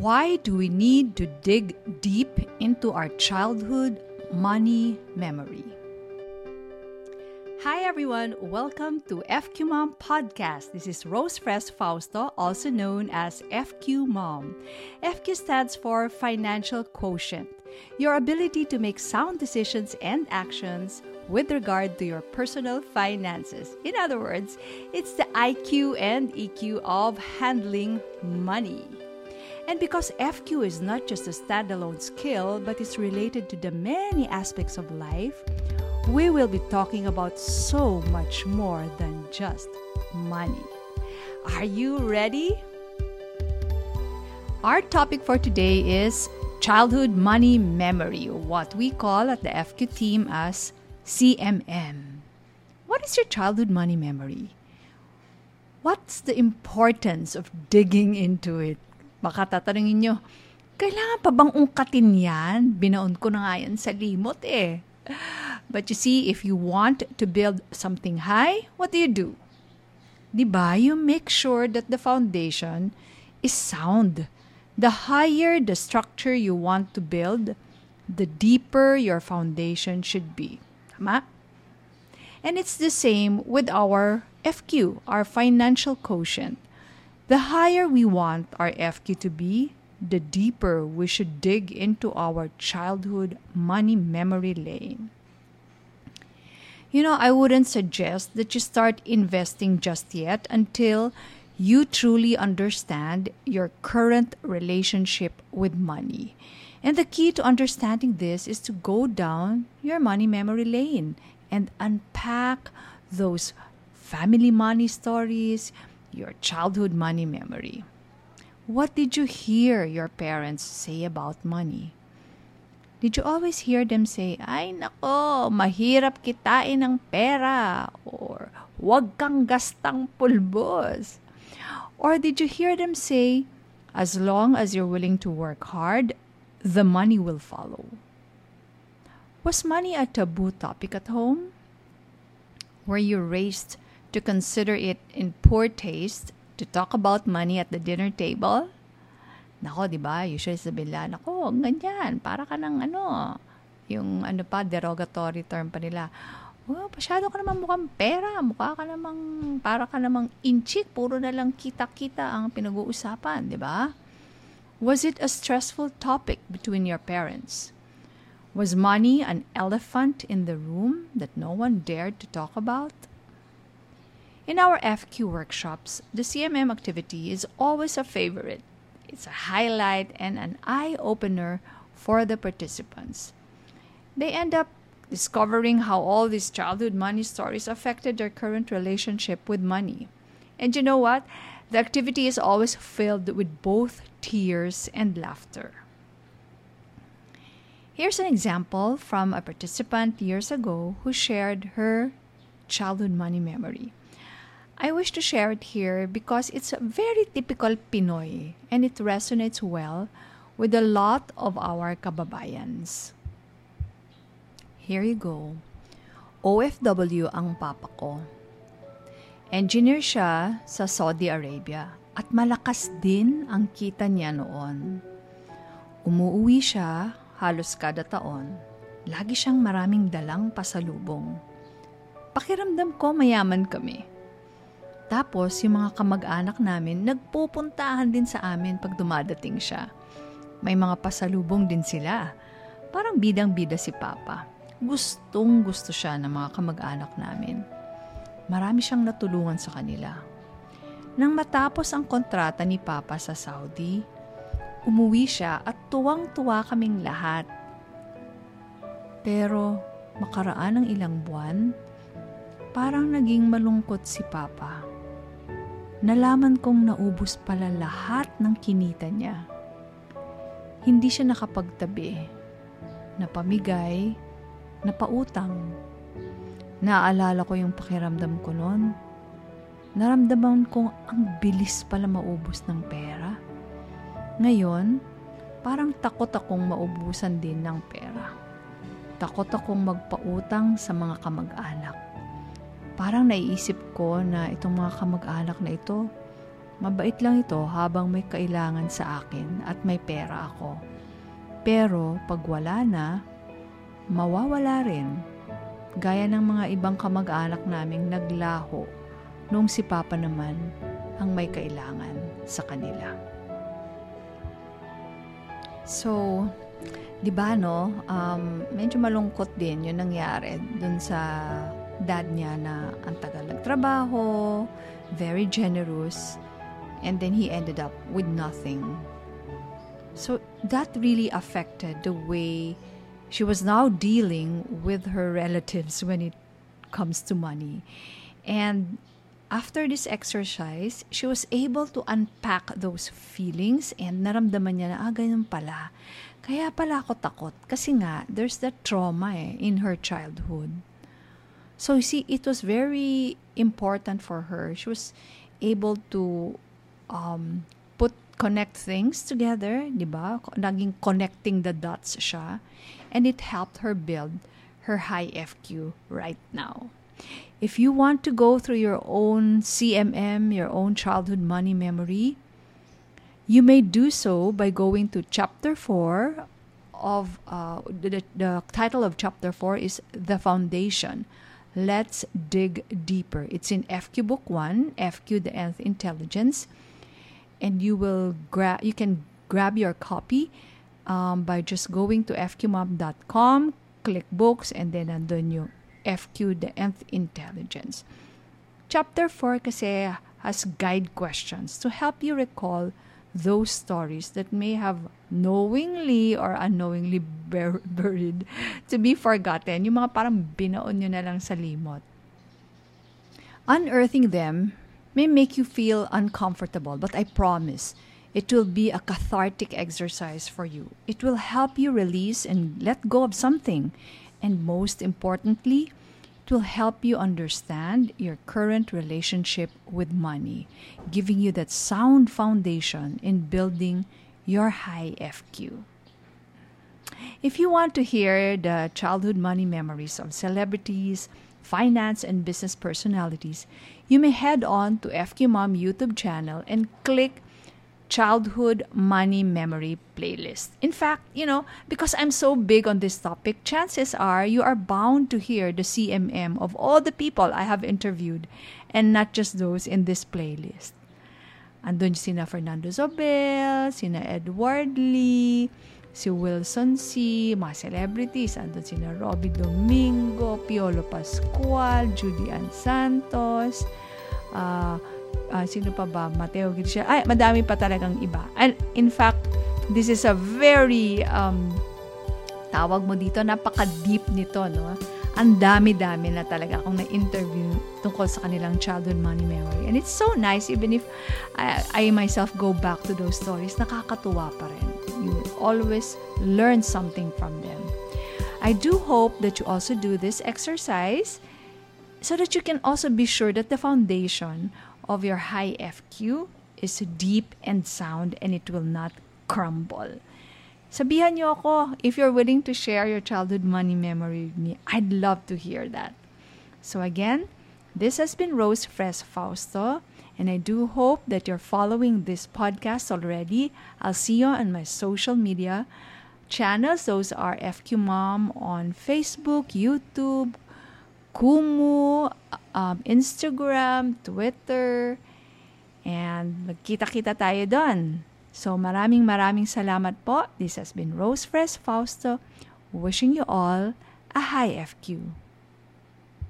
Why do we need to dig deep into our childhood money memory? Hi everyone, welcome to FQ Mom Podcast. This is Rose Fres Fausto, also known as FQ Mom. FQ stands for Financial Quotient, your ability to make sound decisions and actions with regard to your personal finances. In other words, it's the IQ and EQ of handling money. And because FQ is not just a standalone skill, but is related to the many aspects of life, we will be talking about so much more than just money. Are you ready? Our topic for today is childhood money memory, what we call at the FQ team as CMM. What is your childhood money memory? What's the importance of digging into it? Baka tatanungin nyo, kailangan pa bang ungkatin yan? Binaon ko na nga yan sa limot eh. But you see, if you want to build something high, what do you do? Diba? You make sure that the foundation is sound. The higher the structure you want to build, the deeper your foundation should be. Tama? And it's the same with our FQ, our financial quotient. The higher we want our FQ to be, the deeper we should dig into our childhood money memory lane. You know, I wouldn't suggest that you start investing just yet until you truly understand your current relationship with money. And the key to understanding this is to go down your money memory lane and unpack those family money stories, your childhood money memory. What did you hear your parents say about money? Did you always hear them say, ay nako, mahirap kitain ng pera or wag kang gastang pulbos? Or did you hear them say, as long as you're willing to work hard, the money will follow? Was money a taboo topic at home? Were you raised to consider it in poor taste to talk about money at the dinner table? Nako, di ba? Usually sabihin nila, nako, ganyan, para ka ng ano, yung ano pa, derogatory term pa nila. Oh, pasyado ka naman mukhang pera, mukha ka namang, para ka namang inchik, puro na lang kita-kita ang pinag-uusapan, di ba? Was it a stressful topic between your parents? Was money an elephant in the room that no one dared to talk about? In our FQ workshops, the CMM activity is always a favorite it's a highlight and an eye opener for the participants. They end up discovering how all these childhood money stories affected their current relationship with money. And you know what? The activity is always filled with both tears and laughter. Here's an example from a participant years ago who shared her childhood money memory. I wish to share it here because it's a very typical Pinoy and it resonates well with a lot of our kababayans. Here you go. OFW ang papa ko. Engineer siya sa Saudi Arabia at malakas din ang kita niya noon. Umuuwi siya halos kada taon. Lagi siyang maraming dalang pasalubong. Pakiramdam ko mayaman kami tapos, yung mga kamag-anak namin, nagpupuntahan din sa amin pag dumadating siya. May mga pasalubong din sila. Parang bidang-bida si Papa. Gustong gusto siya ng mga kamag-anak namin. Marami siyang natulungan sa kanila. Nang matapos ang kontrata ni Papa sa Saudi, umuwi siya at tuwang-tuwa kaming lahat. Pero makaraan ng ilang buwan, parang naging malungkot si Papa nalaman kong naubos pala lahat ng kinita niya. Hindi siya nakapagtabi, napamigay, napautang. Naaalala ko yung pakiramdam ko noon. Naramdaman kong ang bilis pala maubos ng pera. Ngayon, parang takot akong maubusan din ng pera. Takot akong magpautang sa mga kamag-anak parang naiisip ko na itong mga kamag-anak na ito, Mabait lang ito habang may kailangan sa akin at may pera ako. Pero pag wala na, mawawala rin. Gaya ng mga ibang kamag-anak naming naglaho nung si Papa naman ang may kailangan sa kanila. So, di ba no, um, medyo malungkot din yung nangyari dun sa dad niya na ang tagal nagtrabaho, very generous, and then he ended up with nothing. So that really affected the way she was now dealing with her relatives when it comes to money. And after this exercise, she was able to unpack those feelings and naramdaman niya na, ah, ganyan pala. Kaya pala ako takot. Kasi nga, there's that trauma eh, in her childhood. So, you see, it was very important for her. She was able to um, put connect things together, di? Naging connecting the dots siya. And it helped her build her high FQ right now. If you want to go through your own CMM, your own childhood money memory, you may do so by going to chapter 4 of uh, the, the title of chapter 4 is The Foundation. Let's dig deeper. It's in FQ Book 1, FQ the Nth Intelligence and you will grab you can grab your copy um, by just going to fqmom.com click books and then nandun yung FQ the Nth Intelligence. Chapter 4 kasi has guide questions to help you recall those stories that may have knowingly or unknowingly bur- buried to be forgotten. Yung mga parang binaon nyo na lang sa limot. Unearthing them may make you feel uncomfortable, but I promise it will be a cathartic exercise for you. It will help you release and let go of something. And most importantly, will help you understand your current relationship with money, giving you that sound foundation in building your high FQ. If you want to hear the childhood money memories of celebrities, finance, and business personalities, you may head on to FQ Mom YouTube channel and click childhood money memory playlist. In fact, you know, because I'm so big on this topic, chances are you are bound to hear the CMM of all the people I have interviewed and not just those in this playlist. Andun sina Fernando Zobel, sina Edward Lee, si Wilson C., mga celebrities, andun sina Robi Domingo, Piolo Pascual, Judy Ann Santos, uh, uh, sino pa ba? Mateo Grisha. Ay, madami pa talagang iba. And in fact, this is a very, um, tawag mo dito, napaka-deep nito, no? Ang dami-dami na talaga akong na-interview tungkol sa kanilang childhood money memory. And it's so nice, even if I, I myself go back to those stories, nakakatuwa pa rin. You will always learn something from them. I do hope that you also do this exercise so that you can also be sure that the foundation of your high FQ is deep and sound and it will not crumble. Sabihan niyo ako if you're willing to share your childhood money memory with me. I'd love to hear that. So again, this has been Rose Fres Fausto, and I do hope that you're following this podcast already. I'll see you on my social media channels. Those are FQ Mom on Facebook, YouTube, Kumu, um, Instagram, Twitter, and magkita-kita tayo doon. So maraming maraming salamat po. This has been Rose Fresh Fausto wishing you all a high FQ.